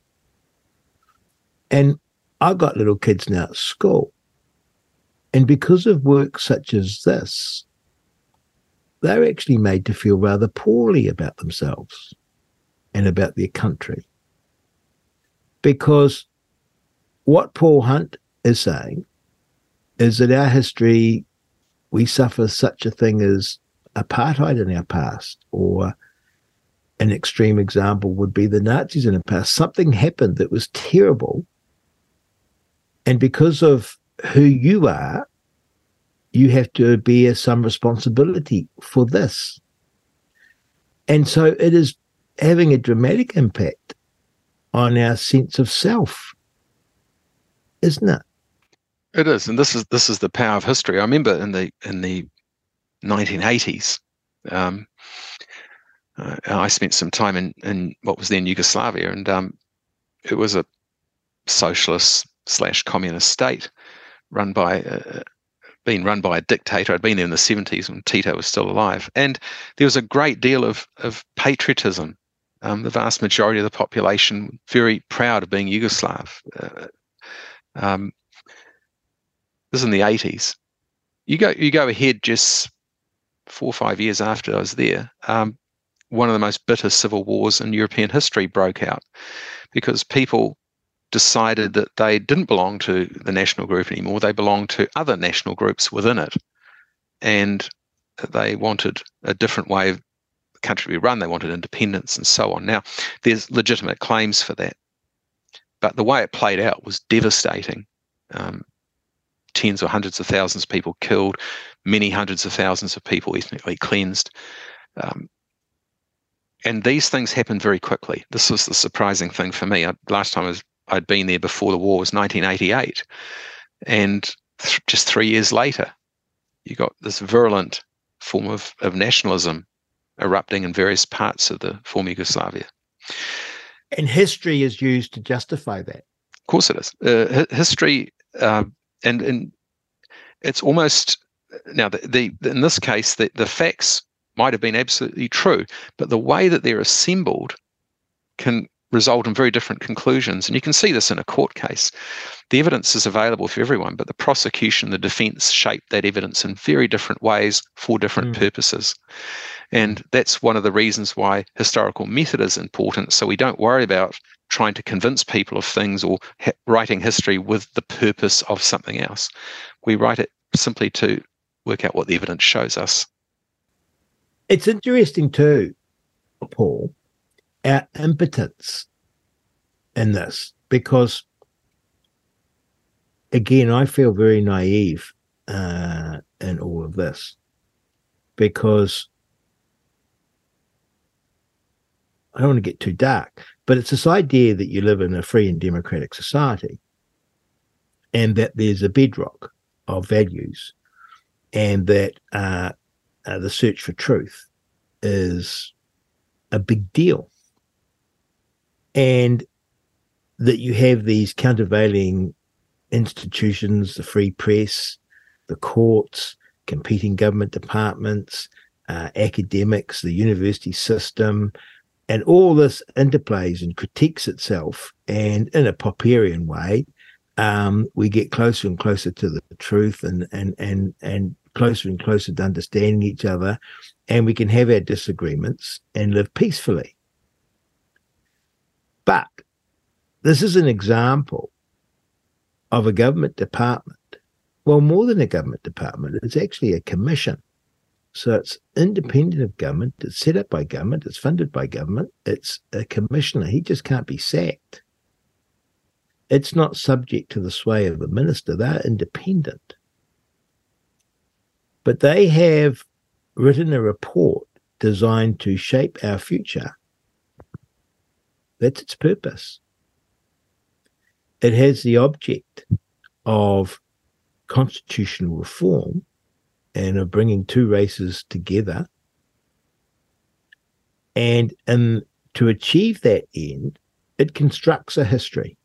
And I've got little kids now at school. And because of work such as this, they're actually made to feel rather poorly about themselves and about their country. Because what Paul Hunt is saying is that our history, we suffer such a thing as apartheid in our past, or an extreme example would be the Nazis in the past. Something happened that was terrible. And because of who you are, you have to bear some responsibility for this. And so it is having a dramatic impact on our sense of self, isn't it? It is, and this is this is the power of history. I remember in the in the 1980s, um, uh, I spent some time in in what was then Yugoslavia, and um, it was a socialist slash communist state run by uh, being run by a dictator. I'd been there in the 70s when Tito was still alive, and there was a great deal of of patriotism. Um, the vast majority of the population very proud of being Yugoslav. Uh, um, this is in the 80s. You go you go ahead just four or five years after I was there. Um, one of the most bitter civil wars in European history broke out because people decided that they didn't belong to the national group anymore. They belonged to other national groups within it. And they wanted a different way of the country to be run. They wanted independence and so on. Now, there's legitimate claims for that. But the way it played out was devastating. Um, tens or hundreds of thousands of people killed, many hundreds of thousands of people ethnically cleansed. Um, and these things happened very quickly. This was the surprising thing for me. I, last time I was, I'd been there before the war was 1988. And th- just three years later, you got this virulent form of, of nationalism erupting in various parts of the former Yugoslavia. And history is used to justify that. Of course, it is. Uh, history uh, and and it's almost now the, the in this case the, the facts might have been absolutely true, but the way that they're assembled can result in very different conclusions. And you can see this in a court case. The evidence is available for everyone, but the prosecution, the defense shape that evidence in very different ways for different mm. purposes. And that's one of the reasons why historical method is important. So we don't worry about trying to convince people of things or ha- writing history with the purpose of something else. We write it simply to work out what the evidence shows us. It's interesting too, Paul, our impotence in this, because again, I feel very naive uh, in all of this because I don't want to get too dark, but it's this idea that you live in a free and democratic society and that there's a bedrock of values and that uh, uh, the search for truth is a big deal. And that you have these countervailing institutions, the free press, the courts, competing government departments, uh, academics, the university system, and all this interplays and critiques itself. And in a Popperian way, um, we get closer and closer to the truth and, and, and, and closer and closer to understanding each other. And we can have our disagreements and live peacefully. But this is an example of a government department well, more than a government department, it's actually a commission. So it's independent of government. It's set up by government. It's funded by government. It's a commissioner. He just can't be sacked. It's not subject to the sway of the minister. They're independent. But they have written a report designed to shape our future. That's its purpose. It has the object of constitutional reform and of bringing two races together. And to achieve that end, it constructs a history.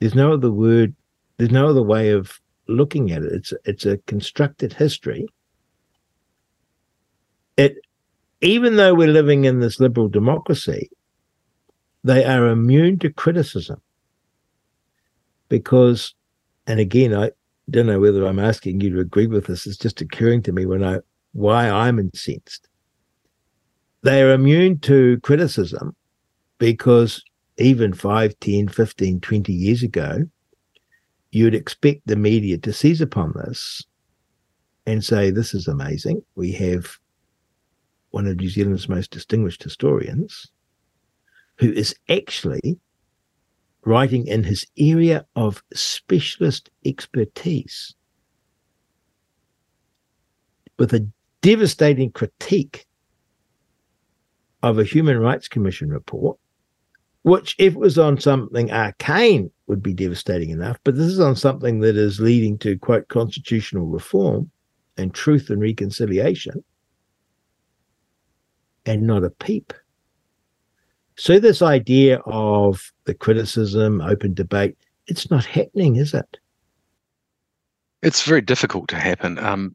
There's no other word, there's no other way of looking at it. It's it's a constructed history. It even though we're living in this liberal democracy, they are immune to criticism. Because, and again, I don't know whether I'm asking you to agree with this. It's just occurring to me when I why I'm incensed. They are immune to criticism because even 5, 10, 15, 20 years ago, you'd expect the media to seize upon this and say, This is amazing. We have one of New Zealand's most distinguished historians who is actually writing in his area of specialist expertise with a devastating critique of a Human Rights Commission report which, if it was on something arcane, would be devastating enough. But this is on something that is leading to, quote, constitutional reform and truth and reconciliation, and not a peep. So, this idea of the criticism, open debate, it's not happening, is it? It's very difficult to happen. Um,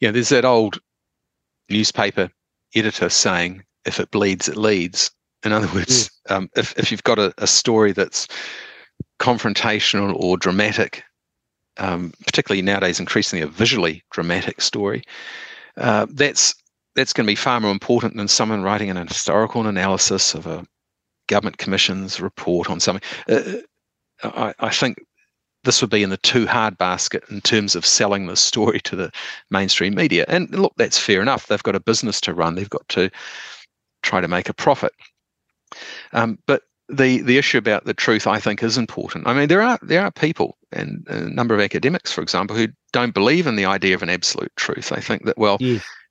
yeah, there's that old newspaper editor saying, if it bleeds, it leads. In other words, mm. um, if, if you've got a, a, story that's confrontational or dramatic, um, particularly nowadays, increasingly a visually dramatic story, uh, that's that's going to be far more important than someone writing an historical analysis of a government commission's report on something. Uh, I, I think this would be in the too hard basket in terms of selling the story to the mainstream media. And look, that's fair enough. They've got a business to run. They've got to try to make a profit. Um, but the the issue about the truth, I think, is important. I mean, there are there are people and a number of academics, for example, who don't believe in the idea of an absolute truth. They think that well.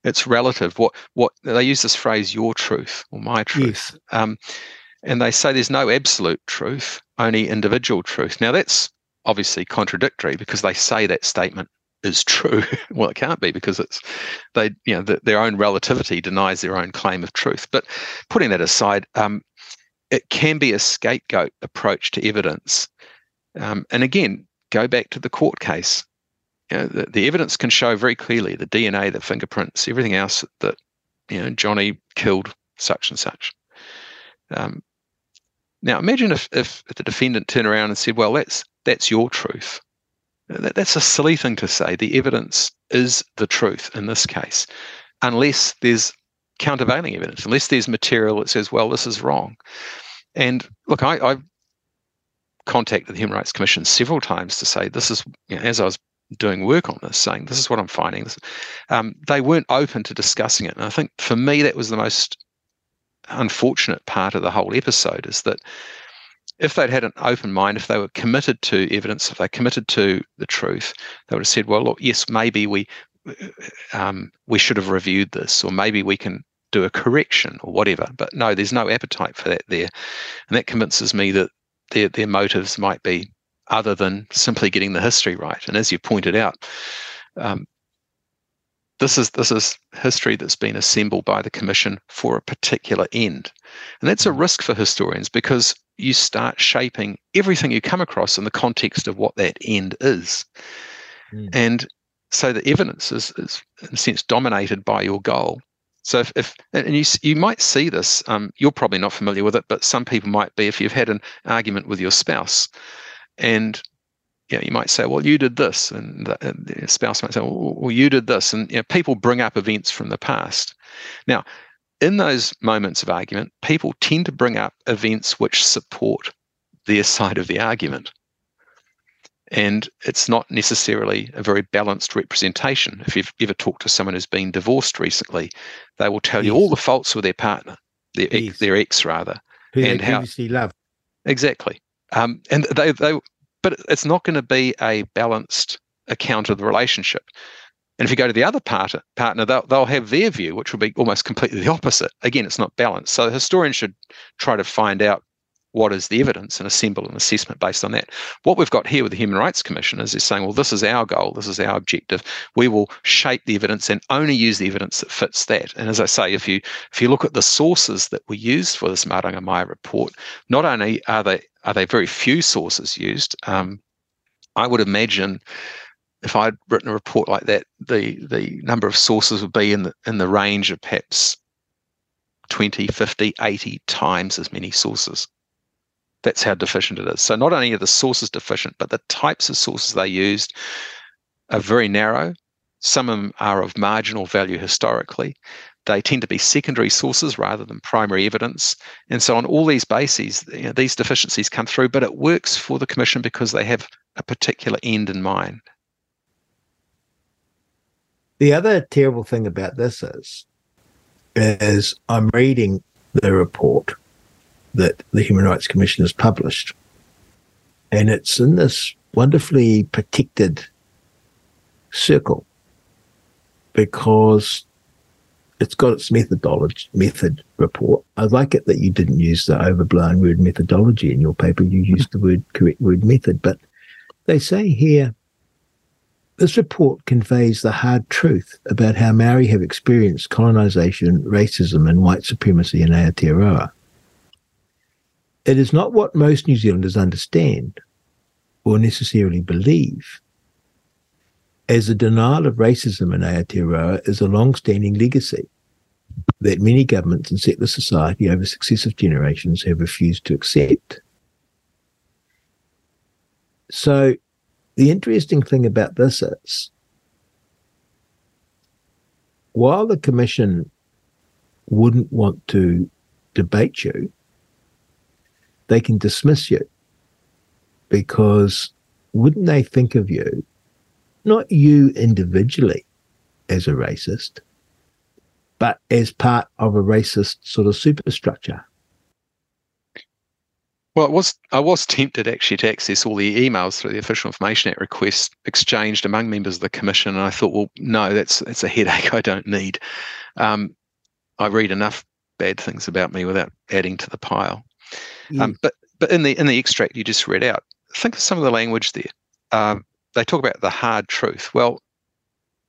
It's relative. What what they use this phrase, your truth or my truth, yes. um, and they say there's no absolute truth, only individual truth. Now that's obviously contradictory because they say that statement is true. well, it can't be because it's they you know the, their own relativity denies their own claim of truth. But putting that aside, um, it can be a scapegoat approach to evidence. Um, and again, go back to the court case. You know, the, the evidence can show very clearly the DNA, the fingerprints, everything else that you know Johnny killed such and such. Um, now, imagine if, if the defendant turned around and said, "Well, that's that's your truth." That, that's a silly thing to say. The evidence is the truth in this case, unless there's countervailing evidence, unless there's material that says, well, this is wrong. And look, I, I've contacted the Human Rights Commission several times to say this is, you know, as I was doing work on this, saying this is what I'm finding. Um, they weren't open to discussing it. And I think for me, that was the most unfortunate part of the whole episode is that if they'd had an open mind, if they were committed to evidence, if they committed to the truth, they would have said, well, look, yes, maybe we um, we should have reviewed this, or maybe we can do a correction or whatever. But no, there's no appetite for that there. And that convinces me that their, their motives might be other than simply getting the history right. And as you pointed out, um, this is this is history that's been assembled by the commission for a particular end and that's a mm. risk for historians because you start shaping everything you come across in the context of what that end is mm. and so the evidence is, is in a sense dominated by your goal. So if, if and you you might see this, um, you're probably not familiar with it, but some people might be. If you've had an argument with your spouse, and you, know, you might say, "Well, you did this," and the, the spouse might say, well, "Well, you did this," and you know, people bring up events from the past. Now, in those moments of argument, people tend to bring up events which support their side of the argument. and it's not necessarily a very balanced representation. If you've ever talked to someone who's been divorced recently, they will tell yes. you all the faults with their partner, their yes. ex, their ex rather, who and they previously how, loved. Exactly, um, and they they, but it's not going to be a balanced account of the relationship. And if you go to the other part, partner, they'll, they'll have their view, which will be almost completely the opposite. Again, it's not balanced. So historians should try to find out what is the evidence and assemble an assessment based on that. What we've got here with the Human Rights Commission is they're saying, well, this is our goal, this is our objective. We will shape the evidence and only use the evidence that fits that. And as I say, if you if you look at the sources that were used for this Maranga Mai report, not only are they are they very few sources used, um, I would imagine if I'd written a report like that, the the number of sources would be in the in the range of perhaps 20, 50, 80 times as many sources. That's how deficient it is. So not only are the sources deficient, but the types of sources they used are very narrow. Some of them are of marginal value historically. They tend to be secondary sources rather than primary evidence. And so, on all these bases, you know, these deficiencies come through, but it works for the Commission because they have a particular end in mind. The other terrible thing about this is, is I'm reading the report that the Human Rights Commission has published. And it's in this wonderfully protected circle because it's got its methodology method report. I like it that you didn't use the overblown word methodology in your paper. You used the word correct word method. But they say here this report conveys the hard truth about how Maori have experienced colonization, racism, and white supremacy in Aotearoa. It is not what most New Zealanders understand or necessarily believe, as the denial of racism in Aotearoa is a long-standing legacy that many governments and settler society over successive generations have refused to accept. So the interesting thing about this is while the commission wouldn't want to debate you, they can dismiss you because wouldn't they think of you, not you individually as a racist, but as part of a racist sort of superstructure? Well, was I was tempted actually to access all the emails through the Official Information Act request exchanged among members of the commission, and I thought, well, no, that's that's a headache I don't need. Um, I read enough bad things about me without adding to the pile. Um, but but in the in the extract you just read out, think of some of the language there. Um, they talk about the hard truth. Well,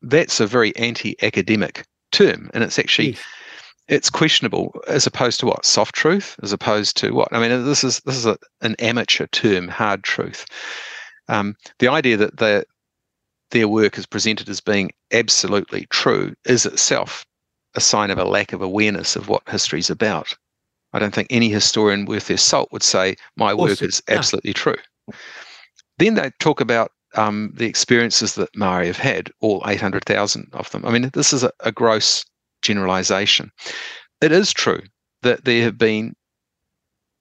that's a very anti-academic term, and it's actually yes. it's questionable as opposed to what soft truth, as opposed to what I mean. This is this is a, an amateur term, hard truth. Um, the idea that their their work is presented as being absolutely true is itself a sign of a lack of awareness of what history is about. I don't think any historian worth their salt would say my work is absolutely true. Then they talk about um, the experiences that Maori have had, all 800,000 of them. I mean, this is a, a gross generalization. It is true that there have been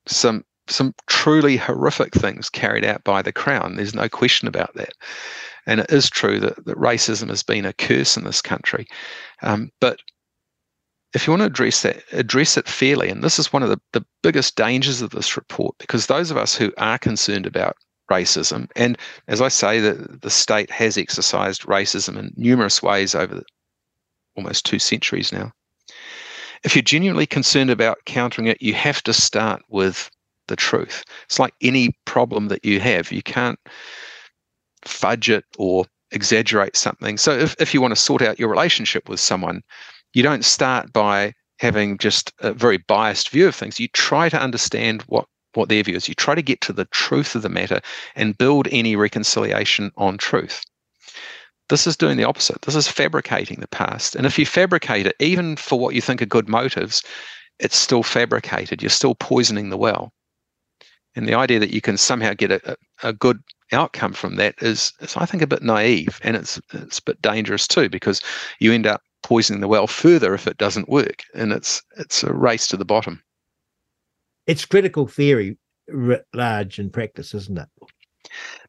some some truly horrific things carried out by the crown. There's no question about that. And it is true that, that racism has been a curse in this country. Um, but if you want to address that, address it fairly. And this is one of the, the biggest dangers of this report, because those of us who are concerned about racism, and as I say, the, the state has exercised racism in numerous ways over almost two centuries now. If you're genuinely concerned about countering it, you have to start with the truth. It's like any problem that you have, you can't fudge it or exaggerate something. So if, if you want to sort out your relationship with someone, you don't start by having just a very biased view of things. You try to understand what what their view is. You try to get to the truth of the matter and build any reconciliation on truth. This is doing the opposite. This is fabricating the past. And if you fabricate it, even for what you think are good motives, it's still fabricated. You're still poisoning the well. And the idea that you can somehow get a, a good outcome from that is, is, I think, a bit naive and it's it's a bit dangerous too, because you end up poisoning the well further if it doesn't work, and it's it's a race to the bottom. It's critical theory writ large in practice, isn't it?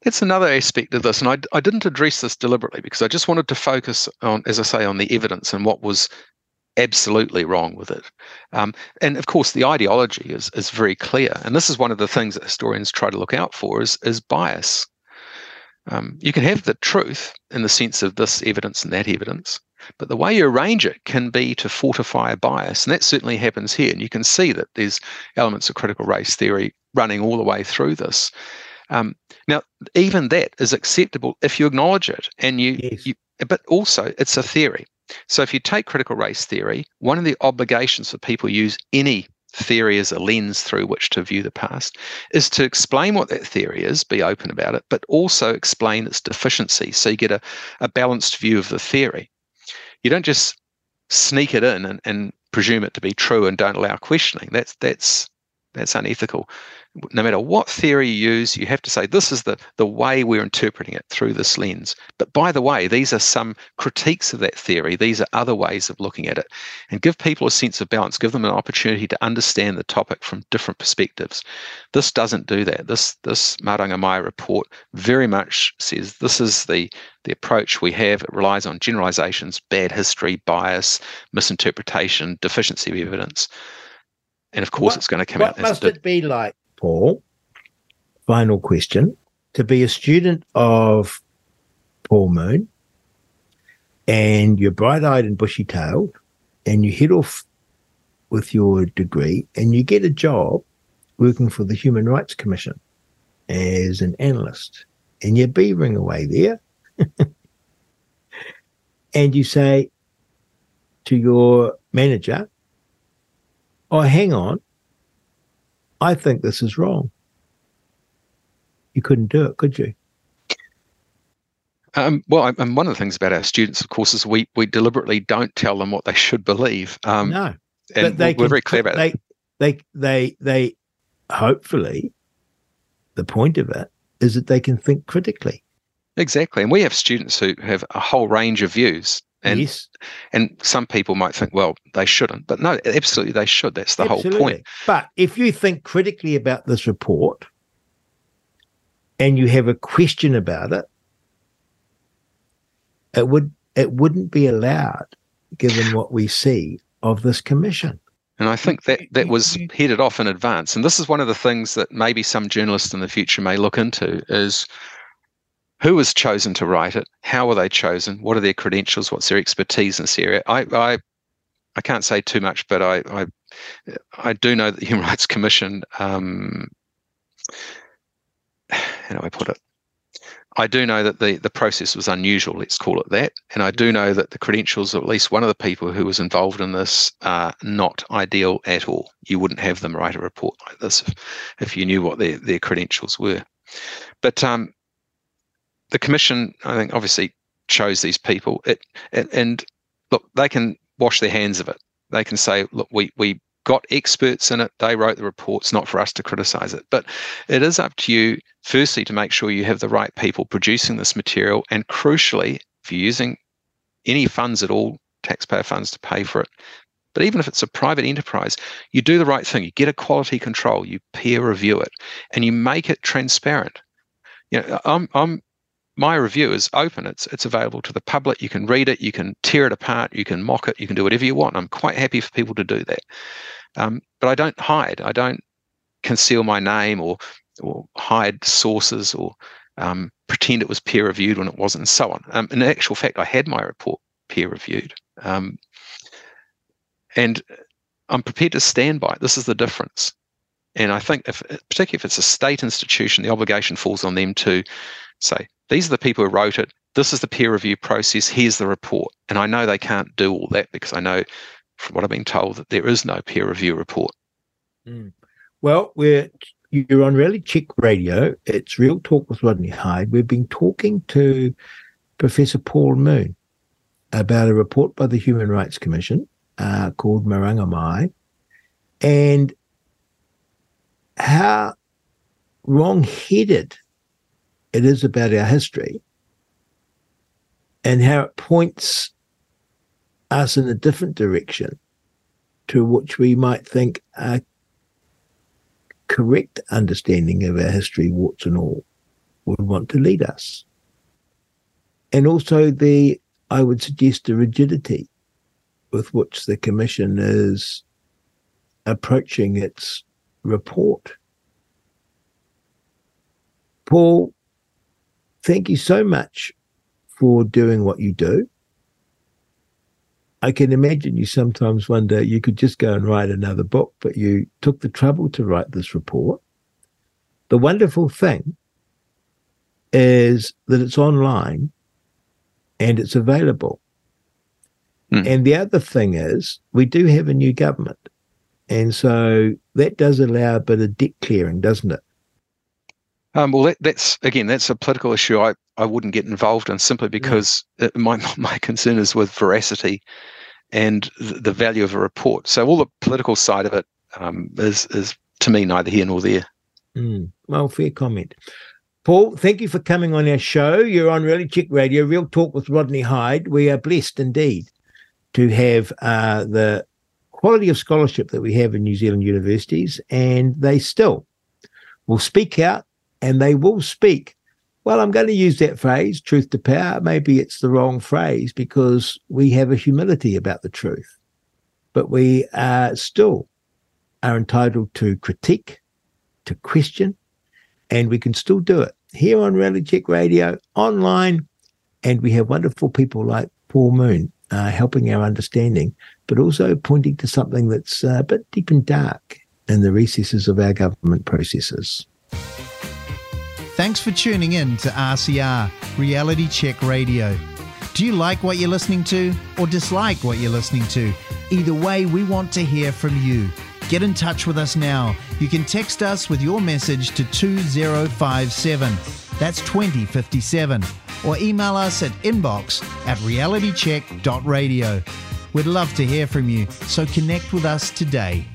That's another aspect of this, and I, I didn't address this deliberately because I just wanted to focus on, as I say, on the evidence and what was absolutely wrong with it. Um, and of course, the ideology is is very clear, and this is one of the things that historians try to look out for is is bias. Um, you can have the truth in the sense of this evidence and that evidence, but the way you arrange it can be to fortify a bias, and that certainly happens here. And you can see that there's elements of critical race theory running all the way through this. Um, now, even that is acceptable if you acknowledge it, and you, yes. you, but also it's a theory. So if you take critical race theory, one of the obligations for people use any theory as a lens through which to view the past is to explain what that theory is, be open about it, but also explain its deficiency. So you get a, a balanced view of the theory. You don't just sneak it in and, and presume it to be true and don't allow questioning. That's that's that's unethical no matter what theory you use, you have to say this is the, the way we're interpreting it through this lens. But by the way, these are some critiques of that theory. These are other ways of looking at it. And give people a sense of balance, give them an opportunity to understand the topic from different perspectives. This doesn't do that. This this Maranga Mai report very much says this is the the approach we have. It relies on generalizations, bad history, bias, misinterpretation, deficiency of evidence. And of course, what, it's going to come what out. What must it be like Paul, final question, to be a student of Paul Moon and you're bright eyed and bushy tailed and you head off with your degree and you get a job working for the Human Rights Commission as an analyst and you're beavering away there and you say to your manager, Oh, hang on, I think this is wrong. You couldn't do it, could you? Um, well, and one of the things about our students, of course, is we we deliberately don't tell them what they should believe. Um, no, and they we're can, very clear about they, They, they, they, hopefully, the point of it is that they can think critically. Exactly, and we have students who have a whole range of views. And, yes. and some people might think, well, they shouldn't, but no, absolutely they should. That's the absolutely. whole point. But if you think critically about this report and you have a question about it, it would it wouldn't be allowed given what we see of this commission. And I think that that was headed off in advance. And this is one of the things that maybe some journalists in the future may look into is who was chosen to write it? How were they chosen? What are their credentials? What's their expertise in this area? I, I, I can't say too much, but I, I, I do know that the Human Rights Commission. Um, how do I put it? I do know that the, the process was unusual, let's call it that. And I do know that the credentials of at least one of the people who was involved in this are not ideal at all. You wouldn't have them write a report like this if, if you knew what their, their credentials were. But um, the commission, I think, obviously chose these people. It, it, and look, they can wash their hands of it. They can say, look, we we got experts in it. They wrote the reports, not for us to criticize it. But it is up to you, firstly, to make sure you have the right people producing this material, and crucially, if you're using any funds at all, taxpayer funds to pay for it. But even if it's a private enterprise, you do the right thing. You get a quality control, you peer review it, and you make it transparent. You know, I'm I'm my review is open. It's it's available to the public. You can read it. You can tear it apart. You can mock it. You can do whatever you want. I'm quite happy for people to do that. Um, but I don't hide. I don't conceal my name or or hide sources or um, pretend it was peer reviewed when it wasn't, and so on. Um, in actual fact, I had my report peer reviewed, um, and I'm prepared to stand by it. This is the difference. And I think, if, particularly if it's a state institution, the obligation falls on them to say, these are the people who wrote it. This is the peer review process. Here's the report. And I know they can't do all that because I know from what I've been told that there is no peer review report. Mm. Well, we're you're on Reality Check Radio. It's Real Talk with Rodney Hide. We've been talking to Professor Paul Moon about a report by the Human Rights Commission uh, called Maranga Mai and how wrong-headed it is about our history and how it points us in a different direction to which we might think a correct understanding of our history, warts and all. would want to lead us. And also the, I would suggest, the rigidity with which the Commission is approaching its report. Paul, thank you so much for doing what you do. I can imagine you sometimes wonder you could just go and write another book, but you took the trouble to write this report. The wonderful thing is that it's online and it's available. Mm. And the other thing is, we do have a new government. And so that does allow a bit of debt clearing, doesn't it? Um, well, that, that's again, that's a political issue I, I wouldn't get involved in simply because yeah. it, my my concern is with veracity and the, the, value of a report. So all the political side of it um, is is to me neither here nor there. Mm. Well, fair comment. Paul, thank you for coming on our show. You're on Reality Check Radio, Real Talk with Rodney Hide. We are blessed indeed to have uh, the quality of scholarship that we have in New Zealand universities, and they still will speak out and they will speak. Well, I'm going to use that phrase, truth to power. Maybe it's the wrong phrase because we have a humility about the truth, but we uh, still are entitled to critique, to question, and we can still do it here on Reality Check Radio, online, and we have wonderful people like Paul Moon uh, helping our understanding, but also pointing to something that's uh, a bit deep and dark in the recesses of our government processes. Thanks for tuning in to RCR, Reality Check Radio. Do you like what you're listening to or dislike what you're listening to? Either way, we want to hear from you. Get in touch with us now. You can text us with your message to 2057. That's 2057. Or email us at inbox at realitycheck.radio. We'd love to hear from you, so connect with us today.